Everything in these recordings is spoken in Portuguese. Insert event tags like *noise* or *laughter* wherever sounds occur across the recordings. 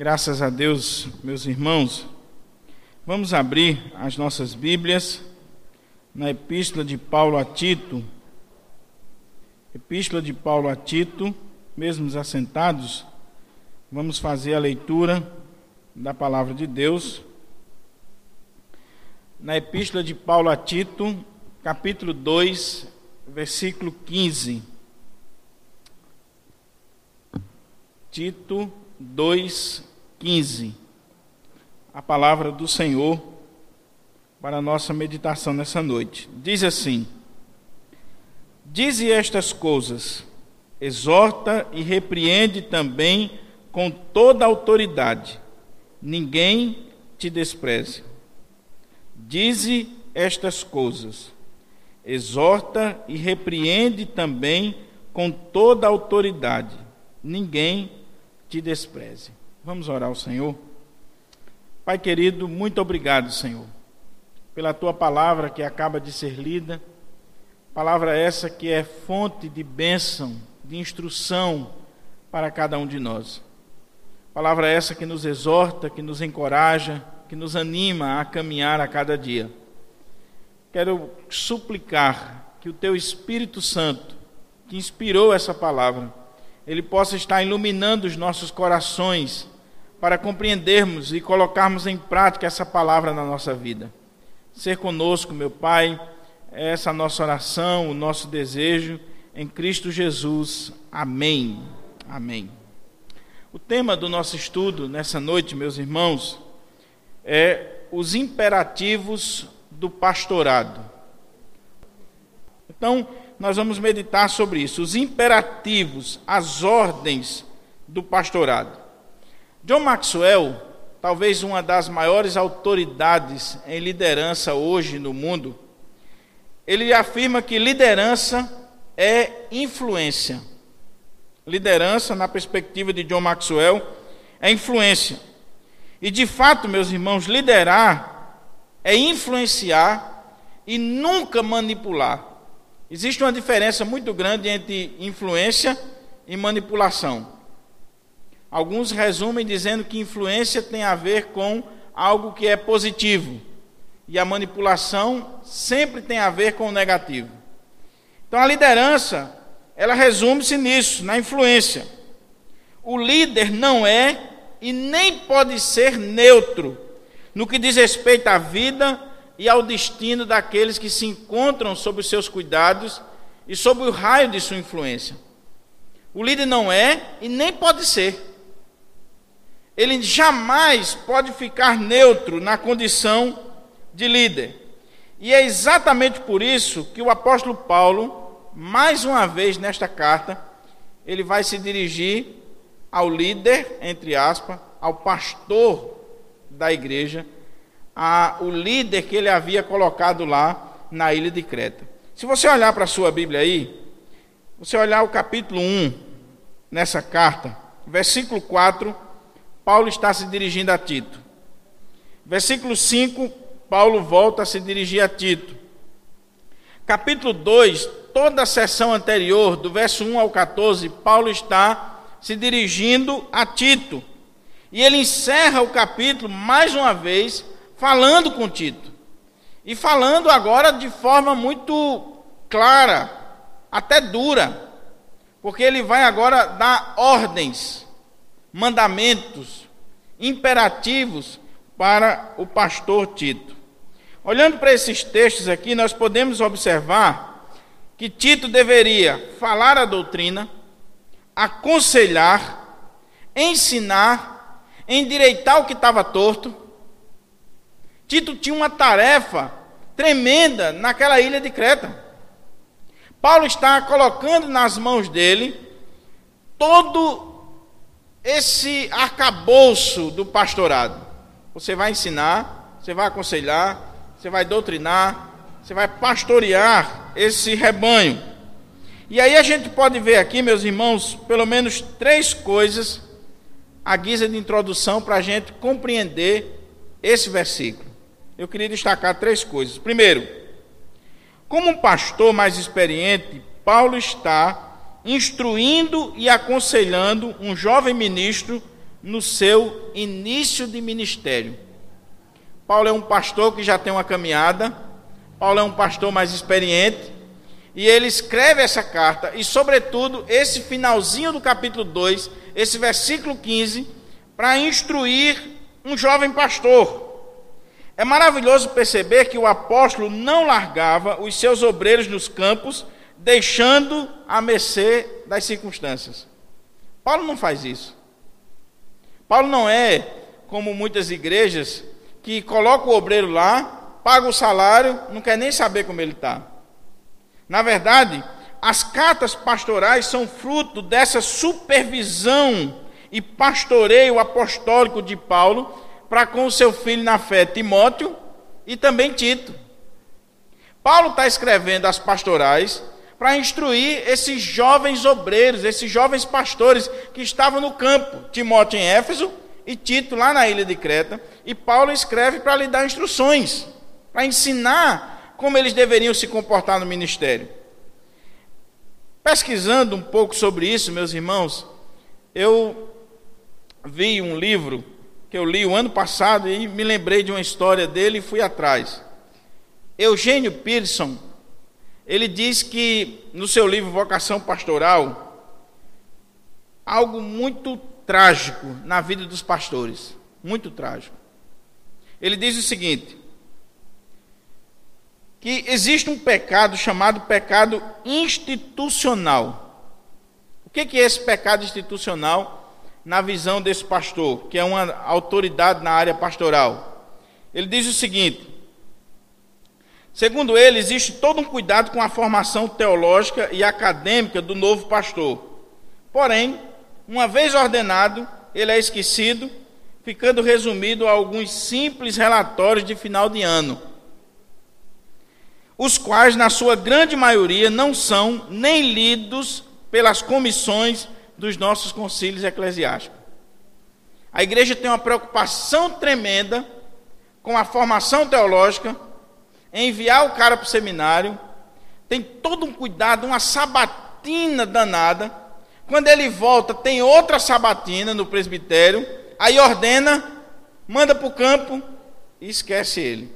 Graças a Deus, meus irmãos, vamos abrir as nossas Bíblias na Epístola de Paulo a Tito. Epístola de Paulo a Tito, mesmo assentados, vamos fazer a leitura da palavra de Deus. Na Epístola de Paulo a Tito, capítulo 2, versículo 15. Tito 2:15. A palavra do Senhor para a nossa meditação nessa noite. Diz assim: Dize estas coisas, exorta e repreende também com toda autoridade. Ninguém te despreze. Dize estas coisas, exorta e repreende também com toda autoridade. Ninguém te despreze. Vamos orar ao Senhor. Pai querido, muito obrigado, Senhor, pela tua palavra que acaba de ser lida. Palavra essa que é fonte de bênção, de instrução para cada um de nós. Palavra essa que nos exorta, que nos encoraja, que nos anima a caminhar a cada dia. Quero suplicar que o teu Espírito Santo, que inspirou essa palavra, ele possa estar iluminando os nossos corações para compreendermos e colocarmos em prática essa palavra na nossa vida. Ser conosco, meu Pai, é essa nossa oração, o nosso desejo em Cristo Jesus. Amém. Amém. O tema do nosso estudo nessa noite, meus irmãos, é os imperativos do pastorado. Então, nós vamos meditar sobre isso, os imperativos, as ordens do pastorado. John Maxwell, talvez uma das maiores autoridades em liderança hoje no mundo, ele afirma que liderança é influência. Liderança, na perspectiva de John Maxwell, é influência. E de fato, meus irmãos, liderar é influenciar e nunca manipular. Existe uma diferença muito grande entre influência e manipulação. Alguns resumem dizendo que influência tem a ver com algo que é positivo e a manipulação sempre tem a ver com o negativo. Então a liderança, ela resume-se nisso, na influência. O líder não é e nem pode ser neutro no que diz respeito à vida e ao destino daqueles que se encontram sob os seus cuidados e sob o raio de sua influência. O líder não é e nem pode ser. Ele jamais pode ficar neutro na condição de líder. E é exatamente por isso que o apóstolo Paulo, mais uma vez nesta carta, ele vai se dirigir ao líder, entre aspas, ao pastor da igreja, a, o líder que ele havia colocado lá na ilha de Creta. Se você olhar para a sua Bíblia aí, você olhar o capítulo 1 nessa carta, versículo 4, Paulo está se dirigindo a Tito. Versículo 5, Paulo volta a se dirigir a Tito. Capítulo 2, toda a sessão anterior, do verso 1 ao 14, Paulo está se dirigindo a Tito. E ele encerra o capítulo mais uma vez falando com Tito. E falando agora de forma muito clara, até dura, porque ele vai agora dar ordens, mandamentos, imperativos para o pastor Tito. Olhando para esses textos aqui, nós podemos observar que Tito deveria falar a doutrina, aconselhar, ensinar, endireitar o que estava torto, Tito tinha uma tarefa tremenda naquela ilha de Creta. Paulo está colocando nas mãos dele todo esse arcabouço do pastorado. Você vai ensinar, você vai aconselhar, você vai doutrinar, você vai pastorear esse rebanho. E aí a gente pode ver aqui, meus irmãos, pelo menos três coisas à guisa de introdução para a gente compreender esse versículo eu queria destacar três coisas. Primeiro, como um pastor mais experiente, Paulo está instruindo e aconselhando um jovem ministro no seu início de ministério. Paulo é um pastor que já tem uma caminhada, Paulo é um pastor mais experiente, e ele escreve essa carta, e sobretudo esse finalzinho do capítulo 2, esse versículo 15, para instruir um jovem pastor. É maravilhoso perceber que o apóstolo não largava os seus obreiros nos campos, deixando a mercê das circunstâncias. Paulo não faz isso. Paulo não é como muitas igrejas que coloca o obreiro lá, paga o salário, não quer nem saber como ele está. Na verdade, as cartas pastorais são fruto dessa supervisão e pastoreio apostólico de Paulo para com o seu filho na fé, Timóteo, e também Tito. Paulo está escrevendo as pastorais para instruir esses jovens obreiros, esses jovens pastores que estavam no campo, Timóteo em Éfeso e Tito lá na ilha de Creta, e Paulo escreve para lhe dar instruções, para ensinar como eles deveriam se comportar no ministério. Pesquisando um pouco sobre isso, meus irmãos, eu vi um livro que eu li o ano passado e me lembrei de uma história dele e fui atrás. Eugênio Pearson, ele diz que no seu livro Vocação Pastoral, algo muito trágico na vida dos pastores, muito trágico. Ele diz o seguinte: que existe um pecado chamado pecado institucional. O que é esse pecado institucional? na visão desse pastor, que é uma autoridade na área pastoral. Ele diz o seguinte: segundo ele, existe todo um cuidado com a formação teológica e acadêmica do novo pastor. Porém, uma vez ordenado, ele é esquecido, ficando resumido a alguns simples relatórios de final de ano, os quais, na sua grande maioria, não são nem lidos pelas comissões dos nossos concílios eclesiásticos. A igreja tem uma preocupação tremenda com a formação teológica, enviar o cara para o seminário, tem todo um cuidado, uma sabatina danada. Quando ele volta, tem outra sabatina no presbitério, aí ordena, manda para o campo e esquece ele.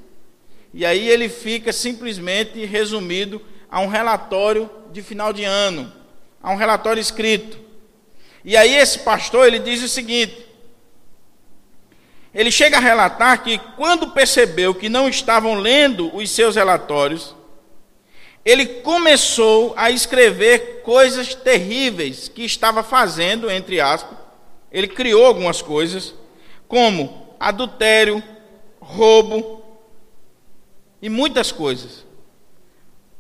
E aí ele fica simplesmente resumido a um relatório de final de ano, a um relatório escrito. E aí esse pastor, ele diz o seguinte: ele chega a relatar que quando percebeu que não estavam lendo os seus relatórios, ele começou a escrever coisas terríveis que estava fazendo, entre aspas. Ele criou algumas coisas, como adultério, roubo e muitas coisas.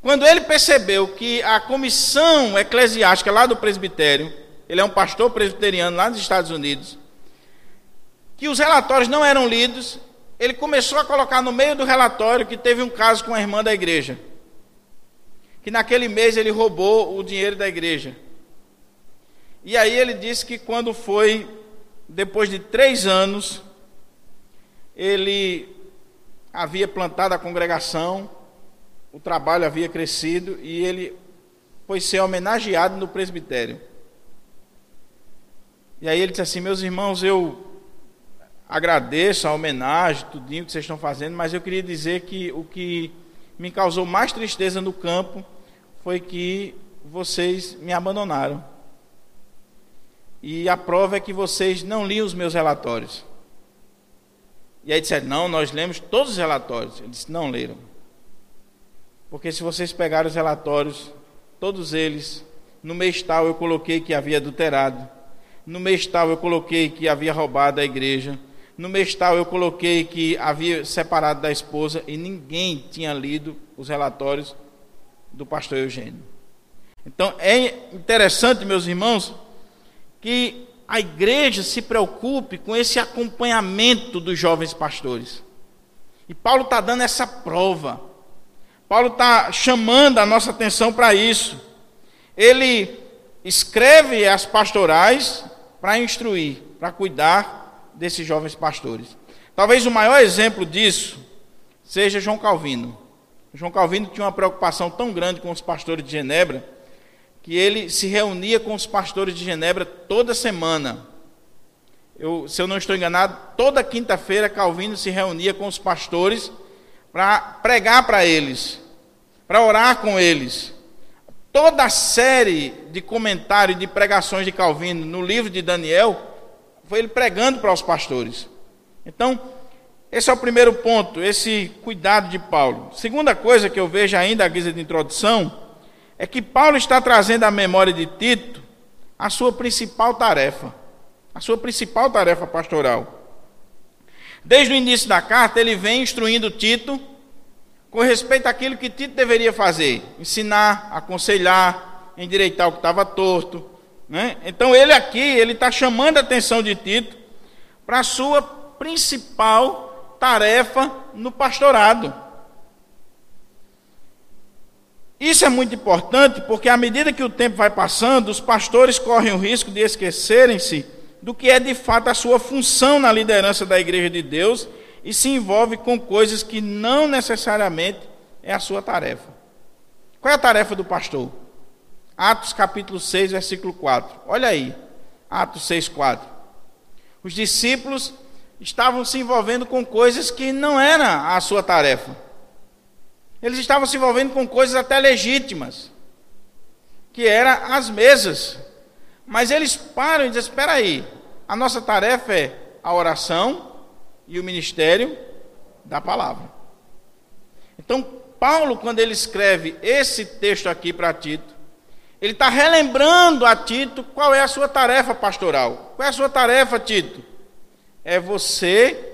Quando ele percebeu que a comissão eclesiástica lá do presbitério ele é um pastor presbiteriano lá nos Estados Unidos, que os relatórios não eram lidos, ele começou a colocar no meio do relatório que teve um caso com a irmã da igreja, que naquele mês ele roubou o dinheiro da igreja. E aí ele disse que quando foi, depois de três anos, ele havia plantado a congregação, o trabalho havia crescido e ele foi ser homenageado no presbitério. E aí ele disse assim: Meus irmãos, eu agradeço a homenagem, tudinho que vocês estão fazendo, mas eu queria dizer que o que me causou mais tristeza no campo foi que vocês me abandonaram. E a prova é que vocês não liam os meus relatórios. E aí disseram: Não, nós lemos todos os relatórios. Ele disse: Não leram. Porque se vocês pegarem os relatórios, todos eles, no mês tal eu coloquei que havia adulterado. No mês tal eu coloquei que havia roubado a igreja. No mês tal eu coloquei que havia separado da esposa e ninguém tinha lido os relatórios do pastor Eugênio. Então é interessante, meus irmãos, que a igreja se preocupe com esse acompanhamento dos jovens pastores. E Paulo está dando essa prova. Paulo está chamando a nossa atenção para isso. Ele escreve as pastorais para instruir, para cuidar desses jovens pastores. Talvez o maior exemplo disso seja João Calvino. João Calvino tinha uma preocupação tão grande com os pastores de Genebra que ele se reunia com os pastores de Genebra toda semana. eu, se eu não estou enganado, toda quinta-feira Calvino se reunia com os pastores para pregar para eles, para orar com eles. Toda a série de comentários, de pregações de Calvino no livro de Daniel, foi ele pregando para os pastores. Então, esse é o primeiro ponto, esse cuidado de Paulo. Segunda coisa que eu vejo ainda à guisa de introdução, é que Paulo está trazendo à memória de Tito a sua principal tarefa, a sua principal tarefa pastoral. Desde o início da carta, ele vem instruindo Tito com respeito àquilo que Tito deveria fazer: ensinar, aconselhar, endireitar o que estava torto. Né? Então, ele aqui, ele está chamando a atenção de Tito para a sua principal tarefa no pastorado. Isso é muito importante porque, à medida que o tempo vai passando, os pastores correm o risco de esquecerem-se do que é de fato a sua função na liderança da igreja de Deus e se envolve com coisas que não necessariamente é a sua tarefa. Qual é a tarefa do pastor? Atos capítulo 6, versículo 4. Olha aí, Atos 6, 4. Os discípulos estavam se envolvendo com coisas que não era a sua tarefa. Eles estavam se envolvendo com coisas até legítimas, que eram as mesas. Mas eles param e dizem: espera aí, a nossa tarefa é a oração e o ministério da palavra. Então, Paulo, quando ele escreve esse texto aqui para Tito, ele está relembrando a Tito qual é a sua tarefa pastoral. Qual é a sua tarefa, Tito? é você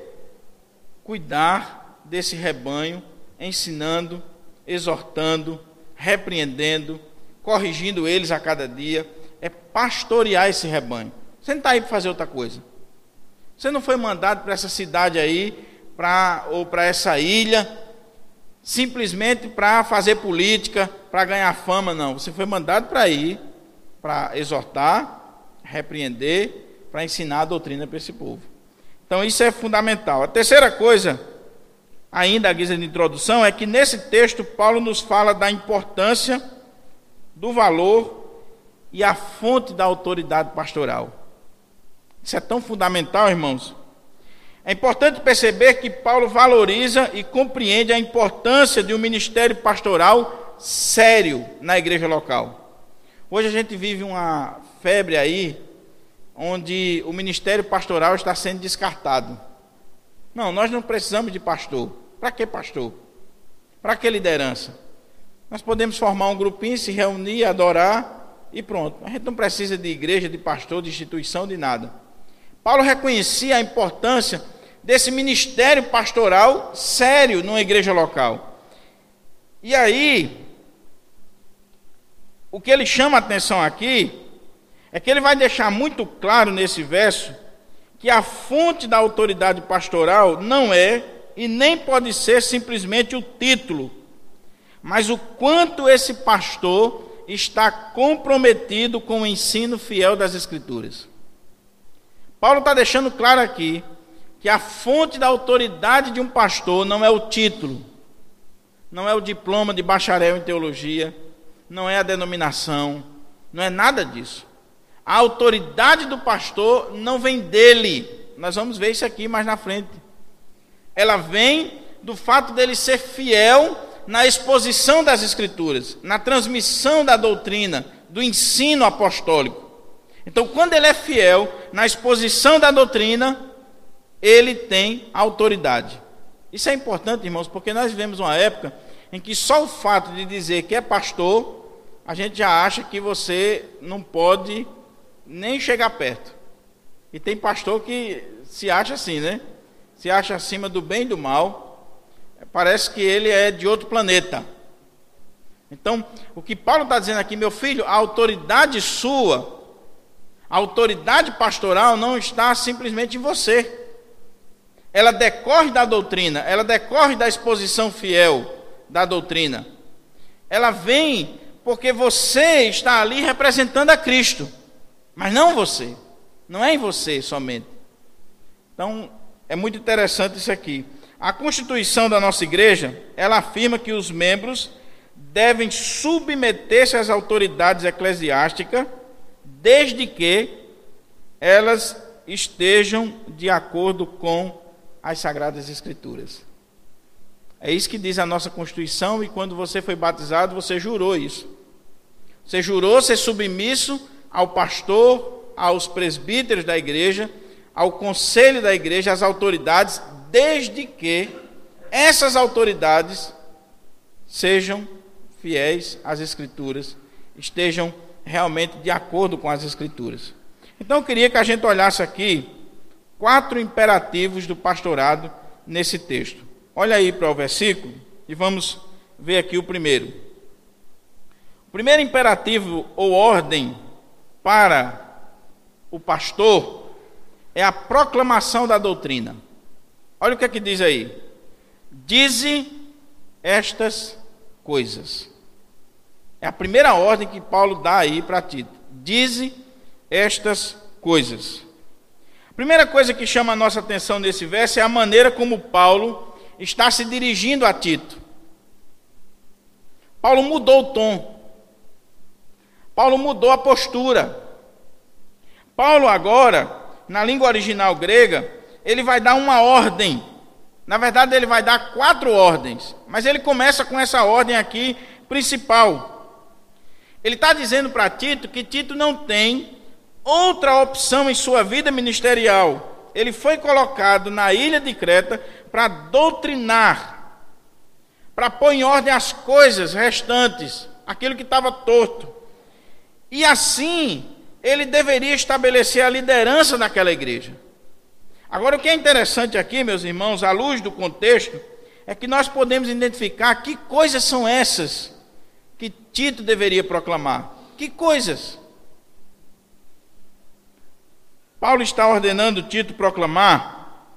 cuidar desse rebanho, ensinando, exortando, repreendendo, corrigindo eles a cada dia, é pastorear esse rebanho. Você não está aí para fazer outra coisa. Você não foi mandado para essa cidade aí, pra, ou para essa ilha, simplesmente para fazer política, para ganhar fama, não. Você foi mandado para ir, para exortar, repreender, para ensinar a doutrina para esse povo. Então isso é fundamental. A terceira coisa, ainda a guisa de introdução, é que nesse texto Paulo nos fala da importância, do valor e a fonte da autoridade pastoral. Isso é tão fundamental, irmãos. É importante perceber que Paulo valoriza e compreende a importância de um ministério pastoral sério na igreja local. Hoje a gente vive uma febre aí onde o ministério pastoral está sendo descartado. Não, nós não precisamos de pastor. Para que pastor? Para que liderança? Nós podemos formar um grupinho, se reunir, adorar e pronto. A gente não precisa de igreja, de pastor, de instituição, de nada. Paulo reconhecia a importância desse ministério pastoral sério numa igreja local. E aí, o que ele chama a atenção aqui é que ele vai deixar muito claro nesse verso que a fonte da autoridade pastoral não é e nem pode ser simplesmente o título, mas o quanto esse pastor está comprometido com o ensino fiel das Escrituras. Paulo está deixando claro aqui que a fonte da autoridade de um pastor não é o título, não é o diploma de bacharel em teologia, não é a denominação, não é nada disso. A autoridade do pastor não vem dele. Nós vamos ver isso aqui mais na frente. Ela vem do fato dele ser fiel na exposição das Escrituras, na transmissão da doutrina, do ensino apostólico. Então, quando ele é fiel na exposição da doutrina, ele tem autoridade. Isso é importante, irmãos, porque nós vivemos uma época em que só o fato de dizer que é pastor, a gente já acha que você não pode nem chegar perto. E tem pastor que se acha assim, né? Se acha acima do bem e do mal. Parece que ele é de outro planeta. Então, o que Paulo está dizendo aqui, meu filho, a autoridade sua, a autoridade pastoral não está simplesmente em você. Ela decorre da doutrina, ela decorre da exposição fiel da doutrina. Ela vem porque você está ali representando a Cristo. Mas não você. Não é em você somente. Então, é muito interessante isso aqui. A Constituição da nossa igreja, ela afirma que os membros devem submeter-se às autoridades eclesiásticas, desde que elas estejam de acordo com as Sagradas Escrituras. É isso que diz a nossa Constituição, e quando você foi batizado, você jurou isso. Você jurou ser submisso ao pastor, aos presbíteros da igreja, ao conselho da igreja, às autoridades, desde que essas autoridades sejam fiéis às Escrituras, estejam realmente de acordo com as Escrituras. Então eu queria que a gente olhasse aqui quatro imperativos do pastorado nesse texto. Olha aí para o versículo e vamos ver aqui o primeiro. O primeiro imperativo ou ordem para o pastor é a proclamação da doutrina. Olha o que é que diz aí. Dize estas coisas. É a primeira ordem que Paulo dá aí para Tito. Dize estas coisas. Primeira coisa que chama a nossa atenção nesse verso é a maneira como Paulo está se dirigindo a Tito. Paulo mudou o tom. Paulo mudou a postura. Paulo agora, na língua original grega, ele vai dar uma ordem. Na verdade, ele vai dar quatro ordens, mas ele começa com essa ordem aqui principal. Ele está dizendo para Tito que Tito não tem outra opção em sua vida ministerial. Ele foi colocado na ilha de Creta para doutrinar, para pôr em ordem as coisas restantes, aquilo que estava torto. E assim, ele deveria estabelecer a liderança daquela igreja. Agora, o que é interessante aqui, meus irmãos, à luz do contexto, é que nós podemos identificar que coisas são essas que Tito deveria proclamar. Que coisas? Paulo está ordenando Tito proclamar,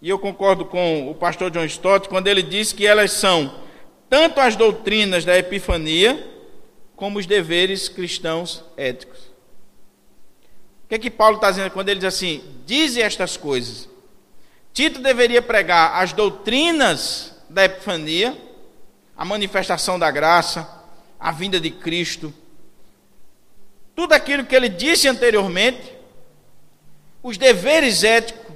e eu concordo com o pastor John Stott quando ele diz que elas são tanto as doutrinas da Epifania, como os deveres cristãos éticos. O que é que Paulo está dizendo quando ele diz assim: dize estas coisas? Tito deveria pregar as doutrinas da Epifania, a manifestação da graça, a vinda de Cristo, tudo aquilo que ele disse anteriormente, os deveres éticos,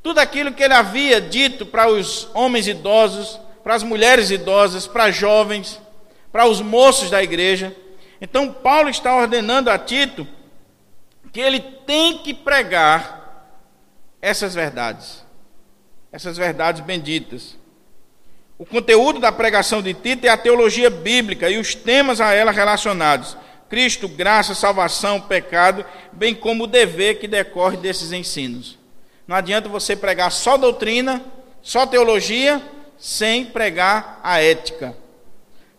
tudo aquilo que ele havia dito para os homens idosos, para as mulheres idosas, para jovens, para os moços da igreja. Então, Paulo está ordenando a Tito que ele tem que pregar essas verdades, essas verdades benditas. O conteúdo da pregação de Tito é a teologia bíblica e os temas a ela relacionados. Cristo, graça, salvação, pecado, bem como o dever que decorre desses ensinos. Não adianta você pregar só doutrina, só teologia, sem pregar a ética.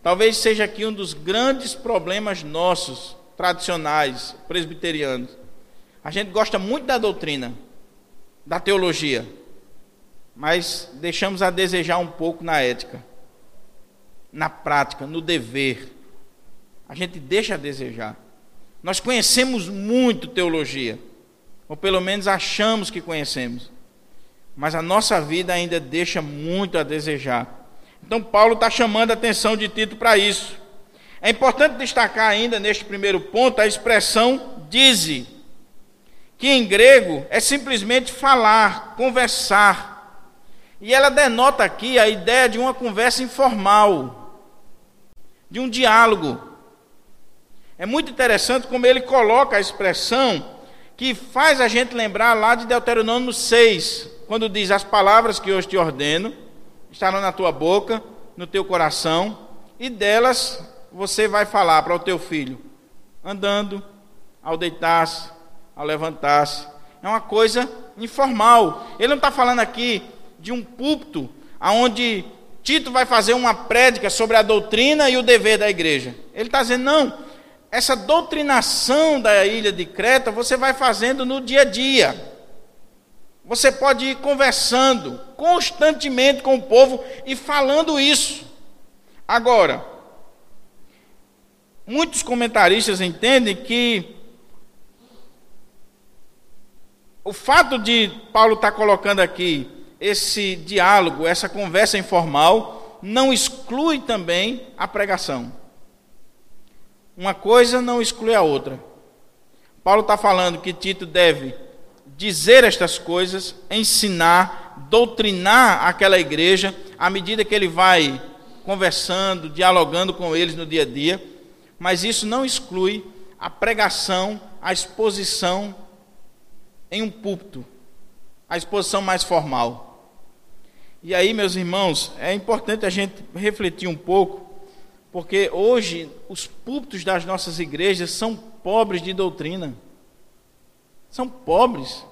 Talvez seja aqui um dos grandes problemas nossos, tradicionais, presbiterianos. A gente gosta muito da doutrina, da teologia, mas deixamos a desejar um pouco na ética, na prática, no dever a gente deixa a desejar. Nós conhecemos muito teologia, ou pelo menos achamos que conhecemos, mas a nossa vida ainda deixa muito a desejar. Então, Paulo está chamando a atenção de Tito para isso. É importante destacar ainda neste primeiro ponto a expressão dize, que em grego é simplesmente falar, conversar. E ela denota aqui a ideia de uma conversa informal, de um diálogo. É muito interessante como ele coloca a expressão que faz a gente lembrar lá de Deuteronômio 6, quando diz: As palavras que hoje te ordeno estarão na tua boca, no teu coração, e delas você vai falar para o teu filho, andando, ao deitar-se, ao levantar-se. É uma coisa informal. Ele não está falando aqui de um púlpito onde Tito vai fazer uma prédica sobre a doutrina e o dever da igreja. Ele está dizendo, não, essa doutrinação da ilha de Creta você vai fazendo no dia a dia. Você pode ir conversando constantemente com o povo e falando isso. Agora, muitos comentaristas entendem que o fato de Paulo estar colocando aqui esse diálogo, essa conversa informal, não exclui também a pregação. Uma coisa não exclui a outra. Paulo está falando que Tito deve dizer estas coisas, ensinar, doutrinar aquela igreja, à medida que ele vai conversando, dialogando com eles no dia a dia, mas isso não exclui a pregação, a exposição em um púlpito, a exposição mais formal. E aí, meus irmãos, é importante a gente refletir um pouco, porque hoje os púlpitos das nossas igrejas são pobres de doutrina. São pobres.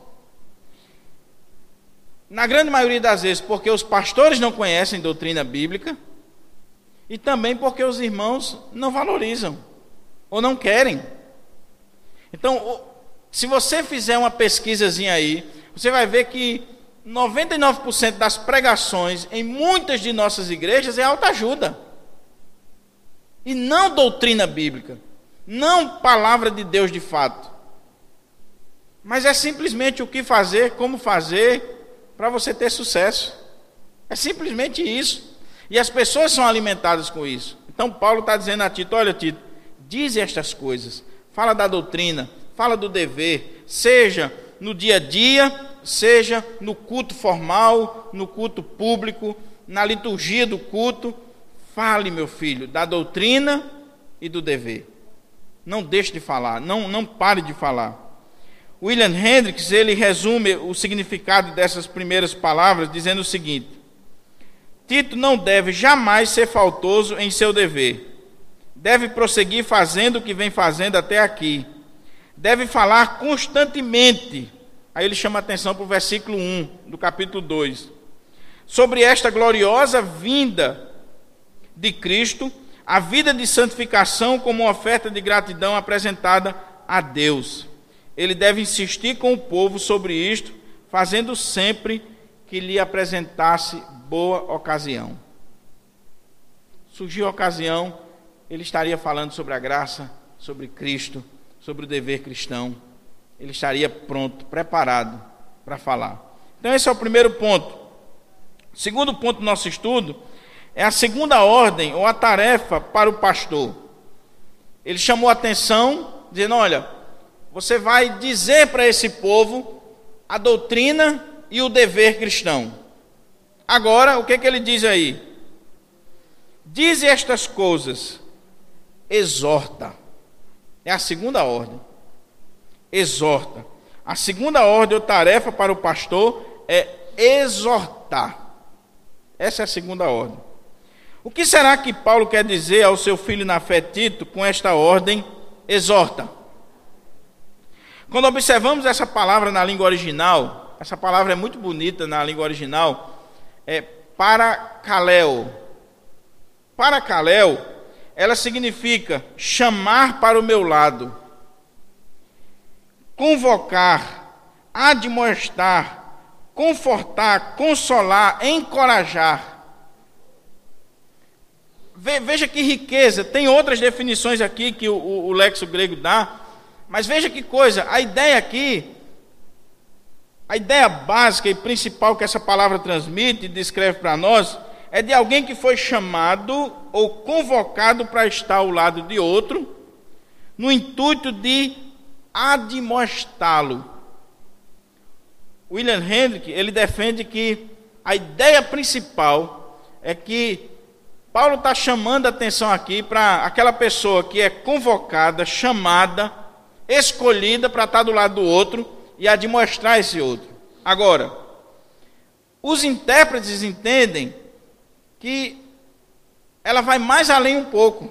Na grande maioria das vezes, porque os pastores não conhecem doutrina bíblica, e também porque os irmãos não valorizam, ou não querem. Então, se você fizer uma pesquisazinha aí, você vai ver que 99% das pregações em muitas de nossas igrejas é autoajuda. E não doutrina bíblica. Não palavra de Deus de fato. Mas é simplesmente o que fazer, como fazer, para você ter sucesso. É simplesmente isso. E as pessoas são alimentadas com isso. Então Paulo está dizendo a Tito: olha, Tito, diz estas coisas. Fala da doutrina, fala do dever, seja no dia a dia seja no culto formal, no culto público, na liturgia do culto, fale, meu filho, da doutrina e do dever. Não deixe de falar, não, não pare de falar. William Hendricks, ele resume o significado dessas primeiras palavras dizendo o seguinte: Tito não deve jamais ser faltoso em seu dever. Deve prosseguir fazendo o que vem fazendo até aqui. Deve falar constantemente Aí ele chama atenção para o versículo 1 do capítulo 2. Sobre esta gloriosa vinda de Cristo, a vida de santificação como oferta de gratidão apresentada a Deus. Ele deve insistir com o povo sobre isto, fazendo sempre que lhe apresentasse boa ocasião. Surgiu a ocasião, ele estaria falando sobre a graça, sobre Cristo, sobre o dever cristão ele estaria pronto, preparado para falar. Então, esse é o primeiro ponto. Segundo ponto do nosso estudo é a segunda ordem ou a tarefa para o pastor. Ele chamou a atenção, dizendo: Olha, você vai dizer para esse povo a doutrina e o dever cristão. Agora, o que, que ele diz aí? Diz estas coisas, exorta. É a segunda ordem exorta. A segunda ordem ou tarefa para o pastor é exortar. Essa é a segunda ordem. O que será que Paulo quer dizer ao seu filho na fé Tito com esta ordem exorta? Quando observamos essa palavra na língua original, essa palavra é muito bonita na língua original, é paracaléu. Paracaléu, ela significa chamar para o meu lado convocar, admoestar, confortar, consolar, encorajar. Veja que riqueza, tem outras definições aqui que o, o, o lexo grego dá, mas veja que coisa, a ideia aqui, a ideia básica e principal que essa palavra transmite e descreve para nós, é de alguém que foi chamado ou convocado para estar ao lado de outro, no intuito de admoestá-lo. William Hendrick, ele defende que a ideia principal é que Paulo está chamando a atenção aqui para aquela pessoa que é convocada, chamada, escolhida para estar do lado do outro e admoestrar esse outro. Agora, os intérpretes entendem que ela vai mais além um pouco.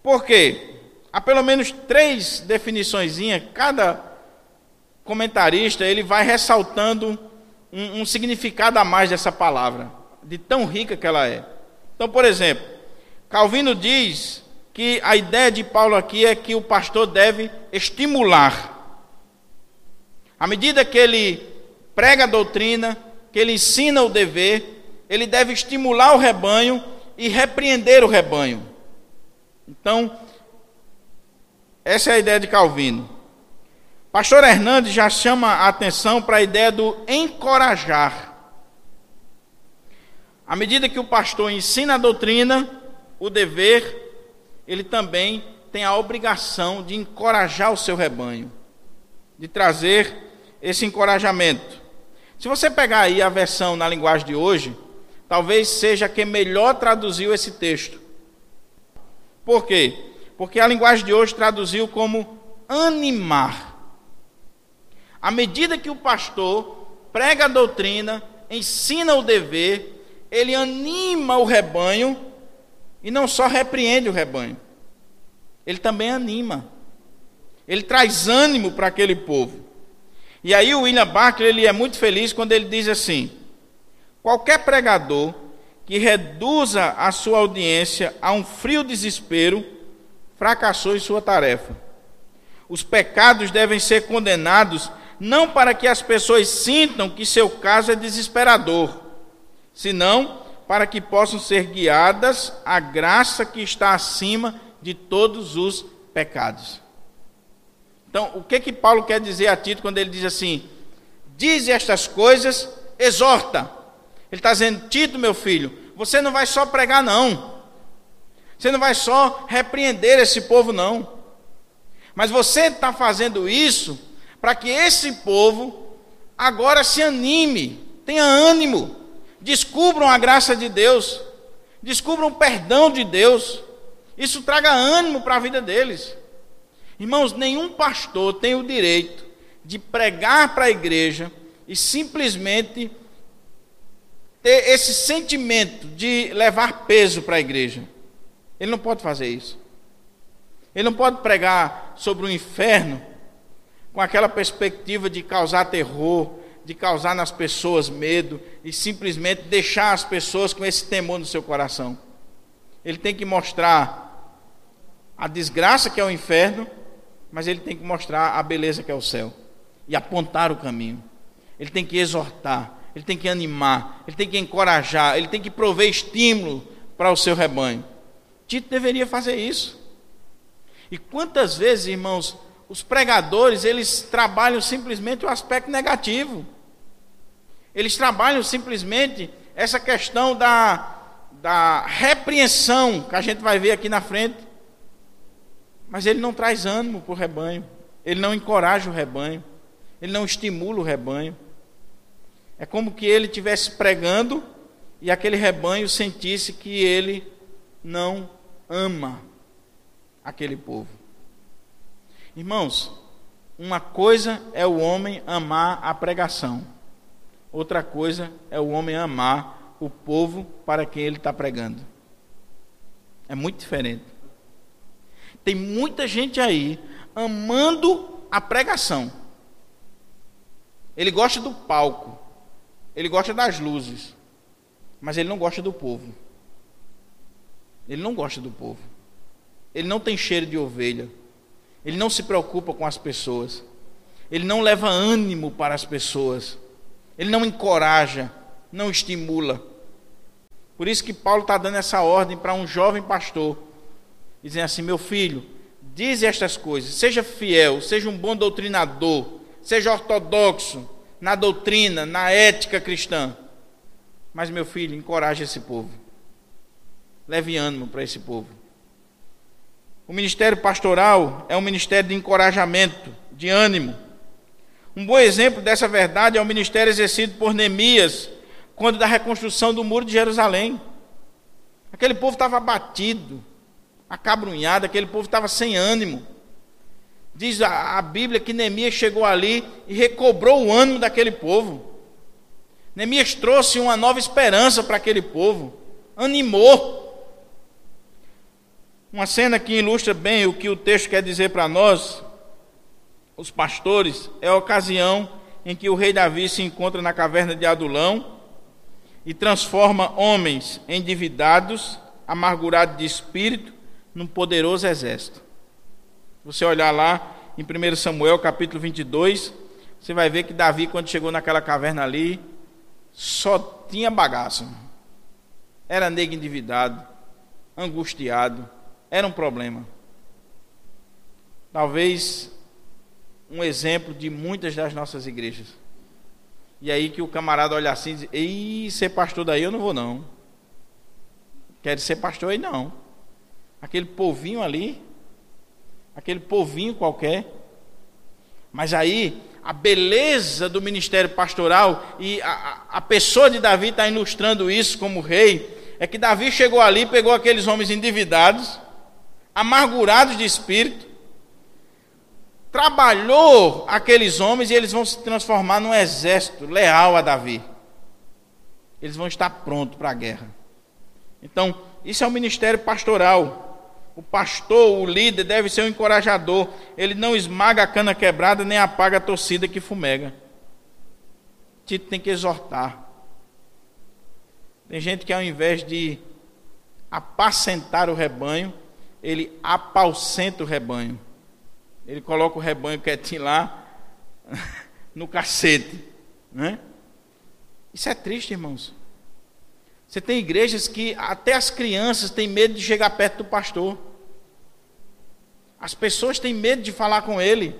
Por quê? há pelo menos três definições, cada comentarista ele vai ressaltando um, um, significado a mais dessa palavra, de tão rica que ela é. Então, por exemplo, Calvino diz que a ideia de Paulo aqui é que o pastor deve estimular. À medida que ele prega a doutrina, que ele ensina o dever, ele deve estimular o rebanho e repreender o rebanho. Então, essa é a ideia de Calvino. Pastor Hernandes já chama a atenção para a ideia do encorajar. À medida que o pastor ensina a doutrina, o dever, ele também tem a obrigação de encorajar o seu rebanho, de trazer esse encorajamento. Se você pegar aí a versão na linguagem de hoje, talvez seja quem melhor traduziu esse texto. Por quê? Porque a linguagem de hoje traduziu como animar. À medida que o pastor prega a doutrina, ensina o dever, ele anima o rebanho e não só repreende o rebanho, ele também anima. Ele traz ânimo para aquele povo. E aí o William Barclay ele é muito feliz quando ele diz assim: qualquer pregador que reduza a sua audiência a um frio desespero fracassou em sua tarefa. Os pecados devem ser condenados não para que as pessoas sintam que seu caso é desesperador, senão para que possam ser guiadas à graça que está acima de todos os pecados. Então, o que que Paulo quer dizer a Tito quando ele diz assim: diz estas coisas, exorta. Ele está dizendo, Tito, meu filho, você não vai só pregar, não. Você não vai só repreender esse povo, não. Mas você está fazendo isso para que esse povo agora se anime, tenha ânimo, descubram a graça de Deus, descubram o perdão de Deus. Isso traga ânimo para a vida deles. Irmãos, nenhum pastor tem o direito de pregar para a igreja e simplesmente ter esse sentimento de levar peso para a igreja. Ele não pode fazer isso. Ele não pode pregar sobre o inferno com aquela perspectiva de causar terror, de causar nas pessoas medo e simplesmente deixar as pessoas com esse temor no seu coração. Ele tem que mostrar a desgraça que é o inferno mas ele tem que mostrar a beleza que é o céu e apontar o caminho. Ele tem que exortar, ele tem que animar, ele tem que encorajar, ele tem que prover estímulo para o seu rebanho. Tito deveria fazer isso. E quantas vezes, irmãos, os pregadores, eles trabalham simplesmente o aspecto negativo. Eles trabalham simplesmente essa questão da, da repreensão, que a gente vai ver aqui na frente. Mas ele não traz ânimo para o rebanho, ele não encoraja o rebanho, ele não estimula o rebanho. É como que ele estivesse pregando e aquele rebanho sentisse que ele não ama aquele povo. Irmãos, uma coisa é o homem amar a pregação, outra coisa é o homem amar o povo para quem ele está pregando. É muito diferente. Tem muita gente aí amando a pregação. Ele gosta do palco, ele gosta das luzes, mas ele não gosta do povo. Ele não gosta do povo. Ele não tem cheiro de ovelha. Ele não se preocupa com as pessoas. Ele não leva ânimo para as pessoas. Ele não encoraja, não estimula. Por isso que Paulo está dando essa ordem para um jovem pastor dizem assim: meu filho, diz estas coisas, seja fiel, seja um bom doutrinador, seja ortodoxo na doutrina, na ética cristã. Mas, meu filho, encoraje esse povo. Leve ânimo para esse povo. O ministério pastoral é um ministério de encorajamento, de ânimo. Um bom exemplo dessa verdade é o ministério exercido por Neemias, quando da reconstrução do muro de Jerusalém. Aquele povo estava abatido, acabrunhado, aquele povo estava sem ânimo. Diz a, a, Bíblia que Neemias chegou ali e recobrou o ânimo daquele povo. Neemias trouxe uma nova esperança para aquele povo, animou. Uma cena que ilustra bem o que o texto quer dizer para nós, os pastores, é a ocasião em que o rei Davi se encontra na caverna de Adulão e transforma homens endividados, amargurados de espírito, num poderoso exército. Você olhar lá em 1 Samuel capítulo 22, você vai ver que Davi, quando chegou naquela caverna ali, só tinha bagaço. Era negro endividado, angustiado, era um problema. Talvez um exemplo de muitas das nossas igrejas. E aí que o camarada olha assim e diz: Ei, ser pastor daí eu não vou não. Quero ser pastor aí não aquele povinho ali, aquele povinho qualquer. Mas aí, a beleza do ministério pastoral e a, a pessoa de Davi está ilustrando isso como rei, é que Davi chegou ali, pegou aqueles homens endividados, amargurados de espírito, trabalhou aqueles homens e eles vão se transformar num exército leal a Davi. Eles vão estar prontos para a guerra. Então, isso é o ministério pastoral. O pastor, o líder, deve ser um encorajador. Ele não esmaga a cana quebrada nem apaga a torcida que fumega. Tito tem que exortar. Tem gente que ao invés de apacentar o rebanho, ele apalcenta o rebanho. Ele coloca o rebanho quietinho lá *laughs* no cacete. Né? Isso é triste, irmãos. Você tem igrejas que até as crianças têm medo de chegar perto do pastor. As pessoas têm medo de falar com ele.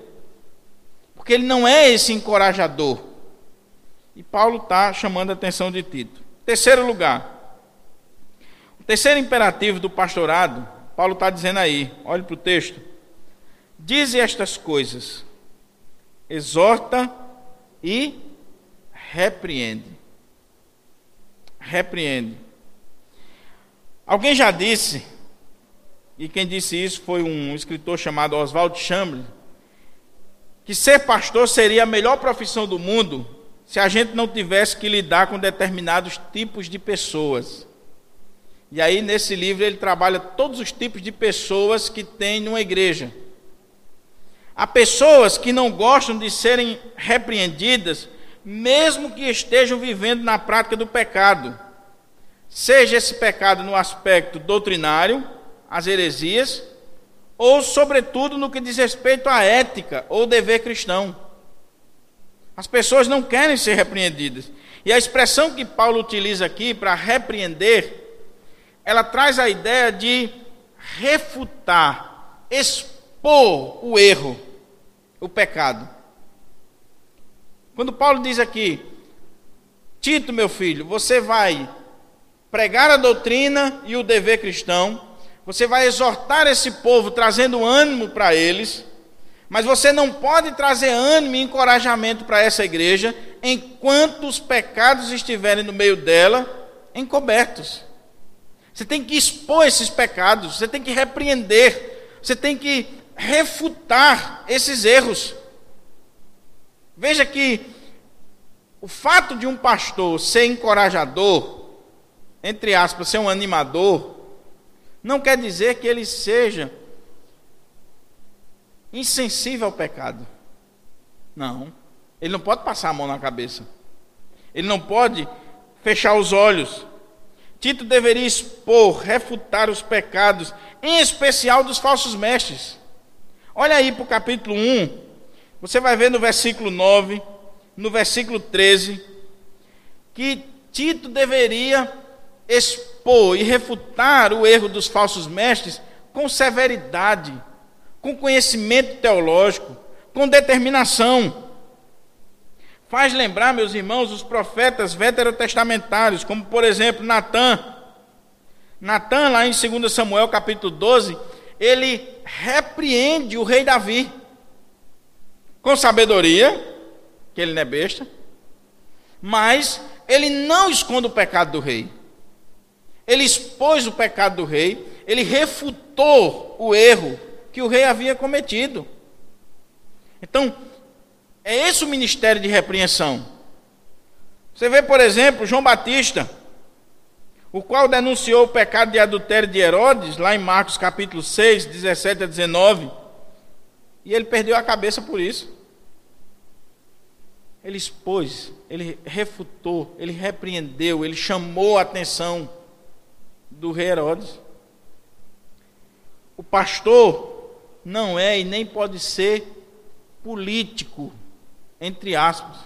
Porque ele não é esse encorajador. E Paulo está chamando a atenção de Tito. Terceiro lugar. O terceiro imperativo do pastorado, Paulo está dizendo aí, olhe para o texto. Dize estas coisas, exorta e repreende repreende. Alguém já disse, e quem disse isso foi um escritor chamado Oswald Chamberlain, que ser pastor seria a melhor profissão do mundo se a gente não tivesse que lidar com determinados tipos de pessoas. E aí, nesse livro, ele trabalha todos os tipos de pessoas que tem numa igreja. Há pessoas que não gostam de serem repreendidas mesmo que estejam vivendo na prática do pecado. Seja esse pecado no aspecto doutrinário, as heresias, ou, sobretudo, no que diz respeito à ética ou dever cristão. As pessoas não querem ser repreendidas. E a expressão que Paulo utiliza aqui para repreender, ela traz a ideia de refutar, expor o erro, o pecado. Quando Paulo diz aqui, Tito, meu filho, você vai pregar a doutrina e o dever cristão, você vai exortar esse povo trazendo ânimo para eles, mas você não pode trazer ânimo e encorajamento para essa igreja enquanto os pecados estiverem no meio dela encobertos. Você tem que expor esses pecados, você tem que repreender, você tem que refutar esses erros. Veja que o fato de um pastor ser encorajador, entre aspas, ser um animador, não quer dizer que ele seja insensível ao pecado. Não. Ele não pode passar a mão na cabeça. Ele não pode fechar os olhos. Tito deveria expor, refutar os pecados, em especial dos falsos mestres. Olha aí para o capítulo 1, você vai ver no versículo 9, no versículo 13, que Tito deveria expor e refutar o erro dos falsos mestres com severidade, com conhecimento teológico, com determinação. Faz lembrar, meus irmãos, os profetas veterotestamentários, como por exemplo Natã. Natã, lá em 2 Samuel capítulo 12, ele repreende o rei Davi com sabedoria, que ele não é besta, mas ele não esconde o pecado do rei. Ele expôs o pecado do rei, ele refutou o erro que o rei havia cometido. Então, é esse o ministério de repreensão. Você vê, por exemplo, João Batista, o qual denunciou o pecado de adultério de Herodes, lá em Marcos capítulo 6, 17 a 19 e ele perdeu a cabeça por isso. Ele expôs, ele refutou, ele repreendeu, ele chamou a atenção do rei Herodes. O pastor não é e nem pode ser político, entre aspas.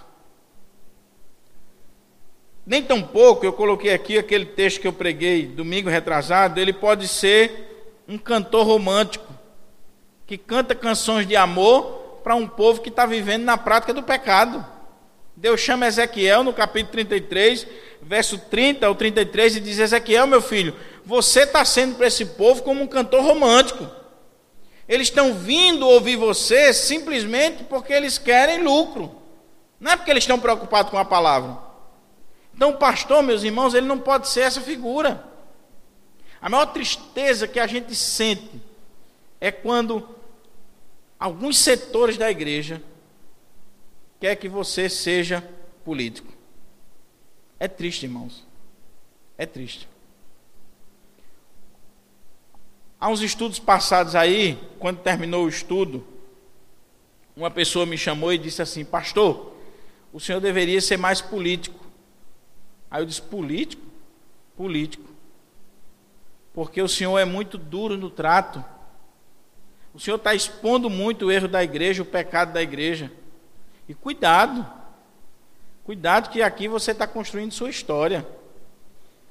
Nem tão pouco, eu coloquei aqui aquele texto que eu preguei domingo retrasado, ele pode ser um cantor romântico que canta canções de amor para um povo que está vivendo na prática do pecado. Deus chama Ezequiel no capítulo 33, verso 30 ao 33, e diz: Ezequiel, meu filho, você está sendo para esse povo como um cantor romântico, Eles estão vindo ouvir você simplesmente porque eles querem lucro. Não é porque eles estão preocupados com a palavra. Então, o pastor, meus irmãos, ele não pode ser essa figura. A maior tristeza que a gente sente é quando alguns setores da igreja quer que você seja político. É triste, irmãos. É triste. Há uns estudos passados aí, quando terminou o estudo, uma pessoa me chamou e disse assim: Pastor, o senhor deveria ser mais político. Aí eu disse: Político? Político. Porque o senhor é muito duro no trato. O senhor está expondo muito o erro da igreja, o pecado da igreja. E cuidado, cuidado que aqui você está construindo sua história.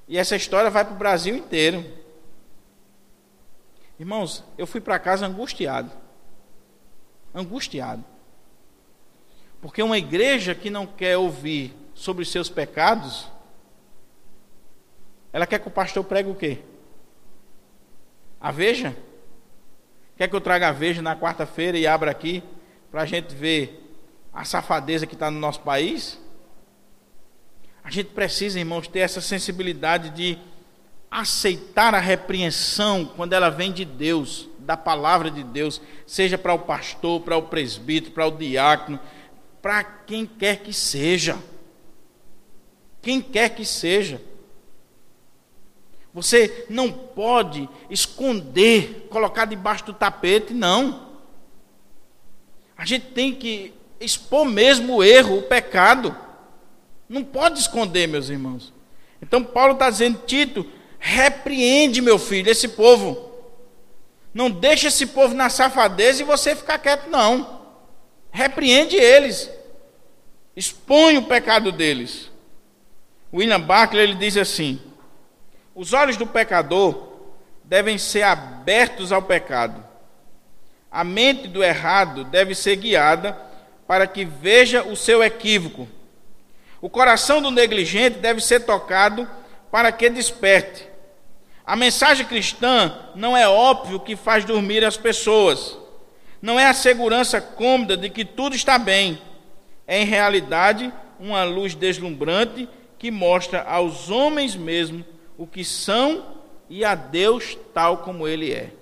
E essa história vai para o Brasil inteiro. Irmãos, eu fui para casa angustiado. Angustiado. Porque uma igreja que não quer ouvir sobre os seus pecados, ela quer que o pastor pregue o quê? A veja? Quer que eu traga a veja na quarta-feira e abra aqui para a gente ver a safadeza que está no nosso país? A gente precisa, irmãos, ter essa sensibilidade de aceitar a repreensão quando ela vem de Deus, da palavra de Deus, seja para o pastor, para o presbítero, para o diácono, para quem quer que seja. Quem quer que seja. Você não pode esconder, colocar debaixo do tapete, não. A gente tem que expor mesmo o erro, o pecado. Não pode esconder, meus irmãos. Então Paulo está dizendo, Tito, Repreende, meu filho, esse povo. Não deixa esse povo na safadeza e você ficar quieto, não. Repreende eles. Expõe o pecado deles. William Barclay ele diz assim: Os olhos do pecador devem ser abertos ao pecado. A mente do errado deve ser guiada para que veja o seu equívoco. O coração do negligente deve ser tocado para que desperte. A mensagem cristã não é óbvio que faz dormir as pessoas. Não é a segurança cômoda de que tudo está bem. É, em realidade, uma luz deslumbrante que mostra aos homens mesmo o que são e a Deus tal como Ele é.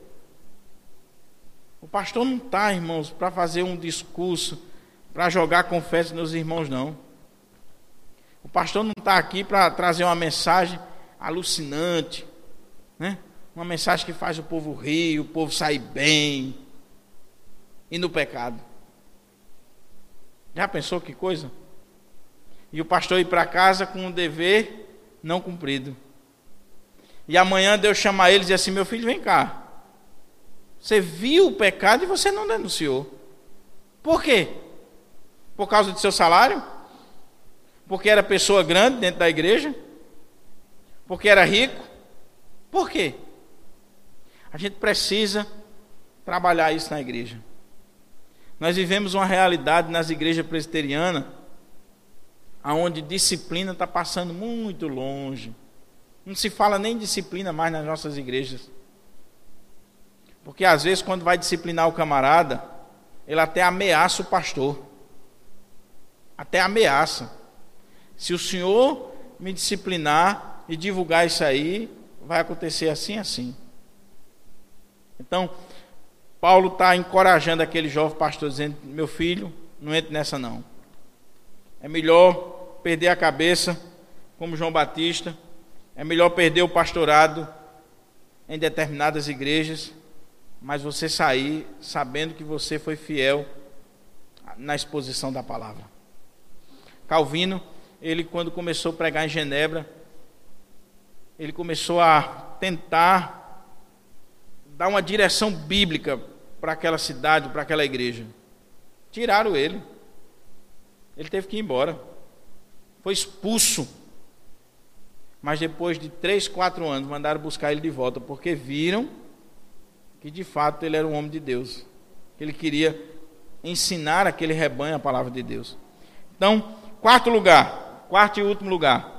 O pastor não está, irmãos, para fazer um discurso, para jogar confetes nos irmãos, não. O pastor não está aqui para trazer uma mensagem alucinante, né? Uma mensagem que faz o povo rir, o povo sair bem e no pecado. Já pensou que coisa? E o pastor ir para casa com um dever não cumprido. E amanhã Deus chama ele e diz assim: Meu filho, vem cá. Você viu o pecado e você não denunciou. Por quê? Por causa do seu salário? Porque era pessoa grande dentro da igreja? Porque era rico? Por quê? A gente precisa trabalhar isso na igreja. Nós vivemos uma realidade nas igrejas presbiterianas aonde disciplina está passando muito longe. Não se fala nem disciplina mais nas nossas igrejas. Porque às vezes quando vai disciplinar o camarada, ele até ameaça o pastor. Até ameaça. Se o senhor me disciplinar e divulgar isso aí, vai acontecer assim assim. Então, Paulo está encorajando aquele jovem pastor, dizendo: Meu filho, não entre nessa não. É melhor perder a cabeça, como João Batista, é melhor perder o pastorado em determinadas igrejas, mas você sair sabendo que você foi fiel na exposição da palavra. Calvino, ele quando começou a pregar em Genebra, ele começou a tentar dar uma direção bíblica para aquela cidade, para aquela igreja. Tiraram ele. Ele teve que ir embora. Foi expulso. Mas depois de três, quatro anos, mandaram buscar ele de volta, porque viram que de fato ele era um homem de Deus. Que ele queria ensinar aquele rebanho a palavra de Deus. Então, quarto lugar, quarto e último lugar.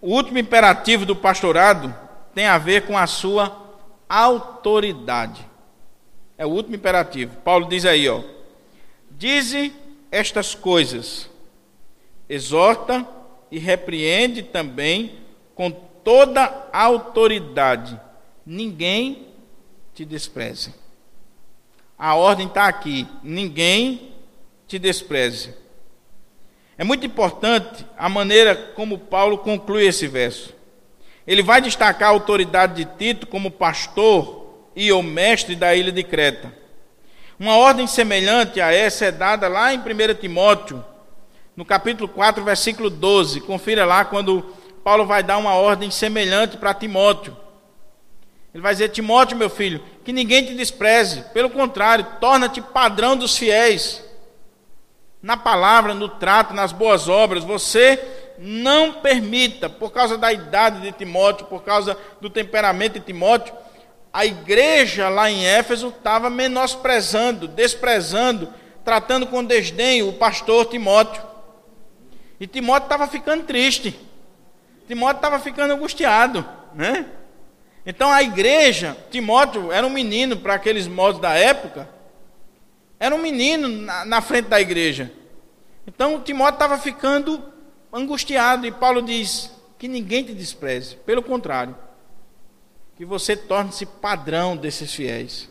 O último imperativo do pastorado tem a ver com a sua autoridade. É o último imperativo. Paulo diz aí, ó: Dize estas coisas, exorta e repreende também com toda autoridade. Ninguém te despreze. A ordem está aqui. Ninguém te despreze. É muito importante a maneira como Paulo conclui esse verso. Ele vai destacar a autoridade de Tito como pastor e o mestre da ilha de Creta. Uma ordem semelhante a essa é dada lá em 1 Timóteo, no capítulo 4, versículo 12. Confira lá quando Paulo vai dar uma ordem semelhante para Timóteo. Ele vai dizer: Timóteo, meu filho, que ninguém te despreze, pelo contrário, torna-te padrão dos fiéis. Na palavra, no trato, nas boas obras, você não permita, por causa da idade de Timóteo, por causa do temperamento de Timóteo, a igreja lá em Éfeso estava menosprezando, desprezando, tratando com desdém o pastor Timóteo. E Timóteo estava ficando triste. Timóteo estava ficando angustiado, né? Então a igreja, Timóteo era um menino para aqueles modos da época, era um menino na, na frente da igreja. Então Timóteo estava ficando angustiado e Paulo diz que ninguém te despreze, pelo contrário, que você torne-se padrão desses fiéis.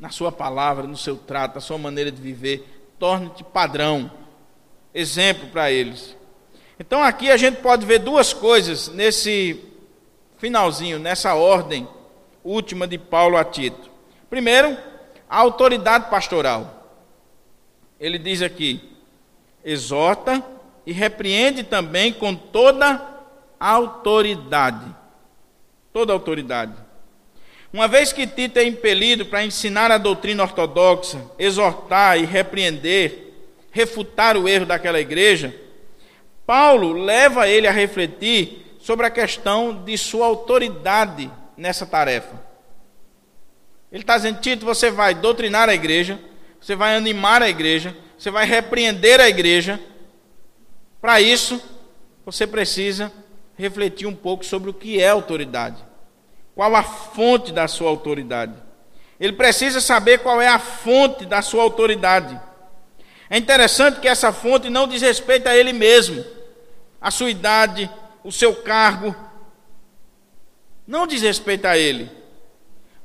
Na sua palavra, no seu trato, na sua maneira de viver, torne-te padrão, exemplo para eles. Então aqui a gente pode ver duas coisas nesse finalzinho, nessa ordem última de Paulo a Tito. Primeiro, a autoridade pastoral. Ele diz aqui: exorta e repreende também com toda autoridade. Toda autoridade. Uma vez que Tito é impelido para ensinar a doutrina ortodoxa, exortar e repreender, refutar o erro daquela igreja, Paulo leva ele a refletir sobre a questão de sua autoridade nessa tarefa. Ele está dizendo, Tito, você vai doutrinar a igreja, você vai animar a igreja, você vai repreender a igreja. Para isso, você precisa refletir um pouco sobre o que é autoridade. Qual a fonte da sua autoridade? Ele precisa saber qual é a fonte da sua autoridade. É interessante que essa fonte não diz respeito a ele mesmo, a sua idade, o seu cargo, não diz respeito a ele,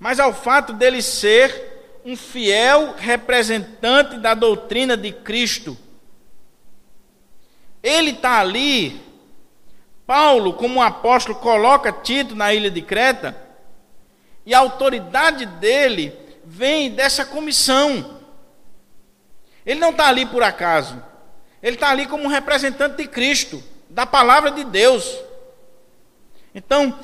mas ao fato dele ser um fiel representante da doutrina de Cristo. Ele está ali, Paulo, como um apóstolo, coloca Tito na ilha de Creta, e a autoridade dele vem dessa comissão. Ele não está ali por acaso, ele está ali como um representante de Cristo da palavra de Deus. Então,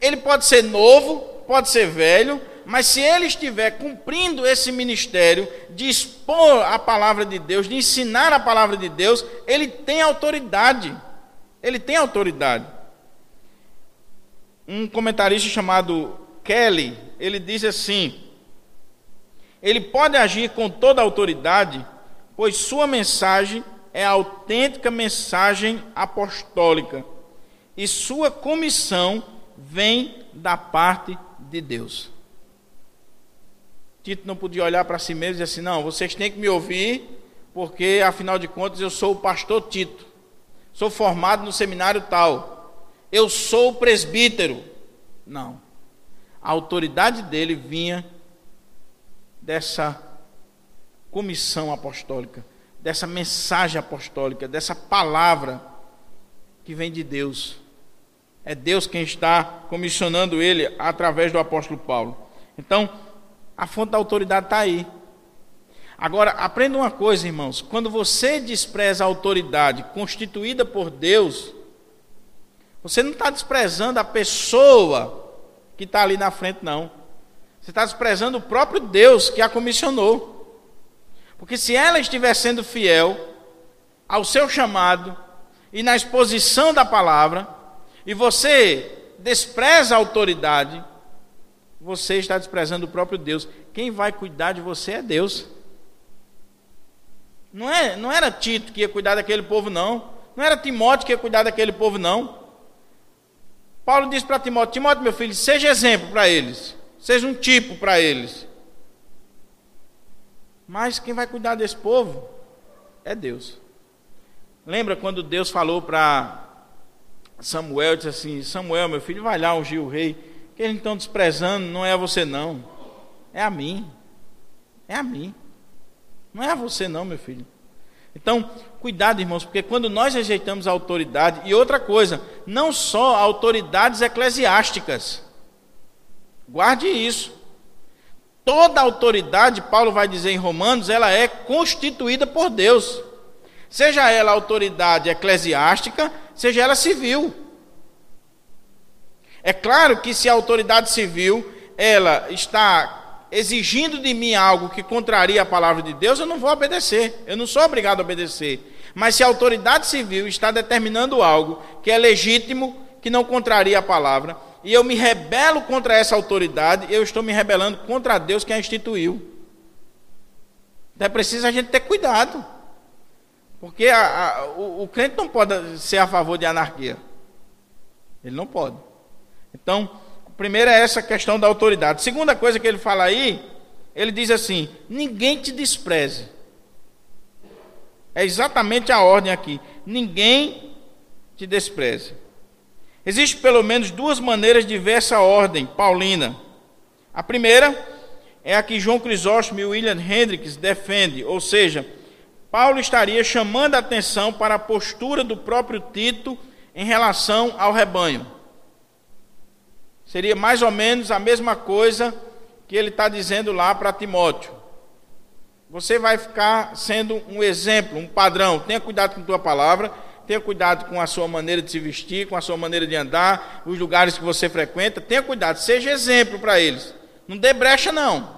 ele pode ser novo, pode ser velho, mas se ele estiver cumprindo esse ministério de expor a palavra de Deus, de ensinar a palavra de Deus, ele tem autoridade. Ele tem autoridade. Um comentarista chamado Kelly, ele diz assim: ele pode agir com toda autoridade, pois sua mensagem é a autêntica mensagem apostólica e sua comissão vem da parte de Deus. Tito não podia olhar para si mesmo e dizer assim: não, vocês têm que me ouvir, porque afinal de contas eu sou o pastor Tito, sou formado no seminário tal, eu sou o presbítero. Não. A autoridade dele vinha dessa comissão apostólica dessa mensagem apostólica, dessa palavra que vem de Deus. É Deus quem está comissionando ele através do apóstolo Paulo. Então, a fonte da autoridade está aí. Agora, aprenda uma coisa, irmãos: quando você despreza a autoridade constituída por Deus, você não está desprezando a pessoa que está ali na frente, não. Você está desprezando o próprio Deus que a comissionou. Porque se ela estiver sendo fiel ao seu chamado e na exposição da palavra, e você despreza a autoridade, você está desprezando o próprio Deus. Quem vai cuidar de você é Deus. Não, é, não era Tito que ia cuidar daquele povo, não. Não era Timóteo que ia cuidar daquele povo, não. Paulo disse para Timóteo: Timóteo, meu filho, seja exemplo para eles. seja um tipo para eles. Mas quem vai cuidar desse povo é Deus. Lembra quando Deus falou para Samuel, disse assim: Samuel, meu filho, vai lá ungir o rei, que eles estão desprezando, não é a você não, é a mim. É a mim. Não é a você não, meu filho. Então, cuidado, irmãos, porque quando nós rejeitamos a autoridade, e outra coisa, não só autoridades eclesiásticas, guarde isso. Toda autoridade, Paulo vai dizer em Romanos, ela é constituída por Deus. Seja ela autoridade eclesiástica, seja ela civil. É claro que se a autoridade civil ela está exigindo de mim algo que contraria a palavra de Deus, eu não vou obedecer. Eu não sou obrigado a obedecer. Mas se a autoridade civil está determinando algo que é legítimo, que não contraria a palavra, e eu me rebelo contra essa autoridade, eu estou me rebelando contra Deus que a instituiu. Então é preciso a gente ter cuidado. Porque a, a, o, o crente não pode ser a favor de anarquia. Ele não pode. Então, primeiro é essa questão da autoridade. Segunda coisa que ele fala aí, ele diz assim: ninguém te despreze. É exatamente a ordem aqui. Ninguém te despreze. Existem pelo menos duas maneiras de ver essa ordem paulina. A primeira é a que João Crisóstomo e William Hendricks defendem, ou seja, Paulo estaria chamando a atenção para a postura do próprio Tito em relação ao rebanho. Seria mais ou menos a mesma coisa que ele está dizendo lá para Timóteo. Você vai ficar sendo um exemplo, um padrão. Tenha cuidado com a tua palavra tenha cuidado com a sua maneira de se vestir, com a sua maneira de andar, os lugares que você frequenta, tenha cuidado, seja exemplo para eles. Não dê brecha, não.